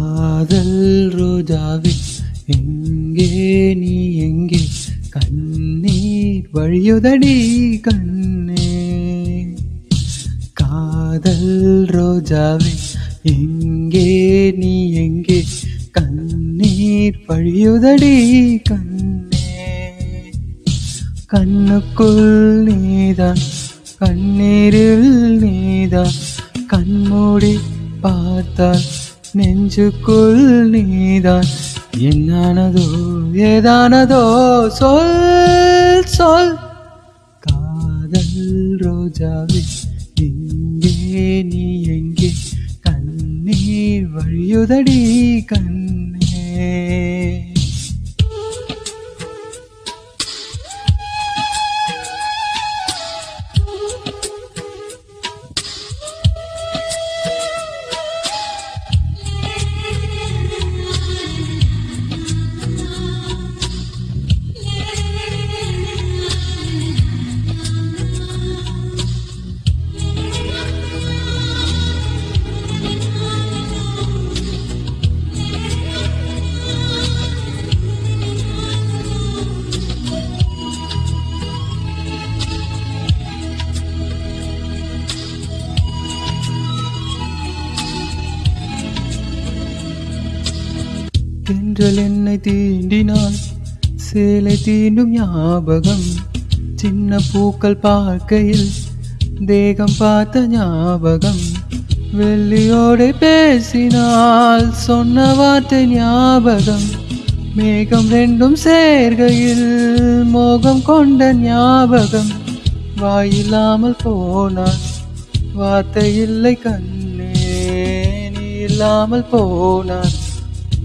காதல் ரோஜாவே எங்கே நீ எங்கே? கண்ணீர் வழியுதடி கண்ணே. காதல் ரோஜாவே எங்கே நீ எங்கே? கண்ணீர் வழியுதடி கண்ணே. கண்ணுக்குள் நீதான் கண்ணீரில் நீதான் கண்மூடி பார்த்தால் நெஞ்சுக்குள் நீதான். என்னானதோ ஏதானதோ சொல் சொல். காதல் ரோஜாவே எங்கே நீ எங்கே? கண்ணீர் வழியுதடி கண்ணே. தென்றல் என்னை தீண்டினால் சேலை தீண்டும் ஞாபகம் சின்ன பூக்கள் பார்க்கையில். தேகம் பார்த்த ஞாபகம் வெள்ளியோடு பேசினால் சொன்ன வார்த்தை ஞாபகம். மேகம் ரெண்டும் சேர்கையில் மோகம் கொண்ட ஞாபகம். வாயில்லாமல் போனான் வார்த்தை இல்லை கண்ணே நீ இல்லாமல் போனான்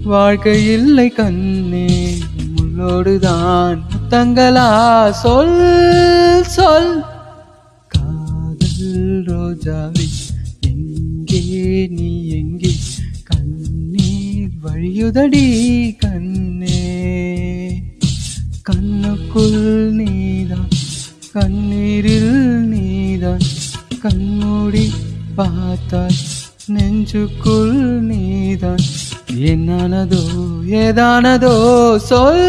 வாழ்க்கை இல்லை கண்ணே முள்ளோடுதான் முத்தங்களா. சொல் சொல். காதல் ரோஜாவே எங்கே நீ எங்கே? கண்ணீர் வழியுதடி கண்ணே. கண்ணுக்குள் நீதான் கண்ணீரில் நீதான். கண்மூடி பார்த்தாய் நெஞ்சுக்குள் நீதான். என்னானதோ ஏதானதோ சொல்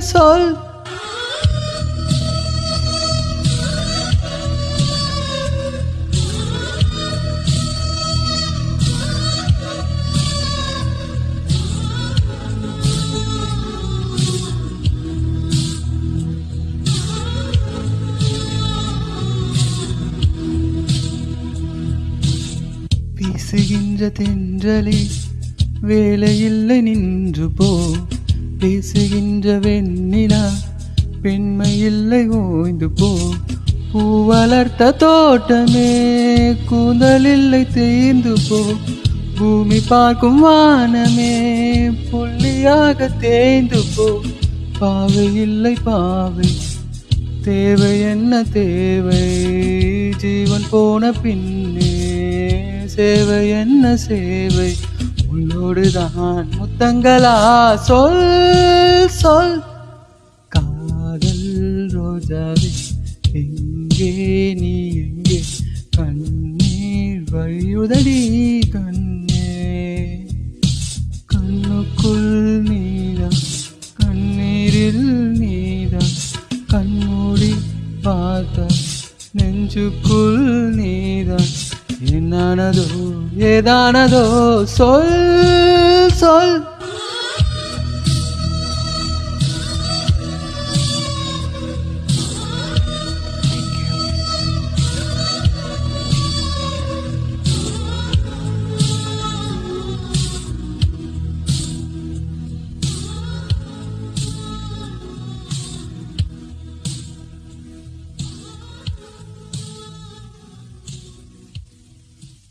சொல். வீசுகின்ற தென்றலே வேலையில்லை நின்று போ. பேசுகின்ற வெண்ணிலா பெண்மை இல்லை ஓய்ந்து போ. பூ வளர்த்த தோட்டமே கூந்தலில்லை தேர்ந்து போ. பூமி பார்க்கும் வானமே புள்ளியாக தேய்ந்து போ. பாவை இல்லை பாவை தேவை என்ன தேவை? ஜீவன் போன பின்னே சேவை என்ன சேவை? உள்ளோடுதான் முத்தங்களா? சொல் சொல். காதல் ரோஜாவே எங்கே நீ எங்கே? கண்ணீர் வழியுதடி கண்ணே. கண்ணுக்குள் நீதான் கண்ணீரில் நீதான். கண்மூடி பார்த்த நெஞ்சுக்குள் நீதான். என்னானதோ ஏதானதோ சொல் சொல்.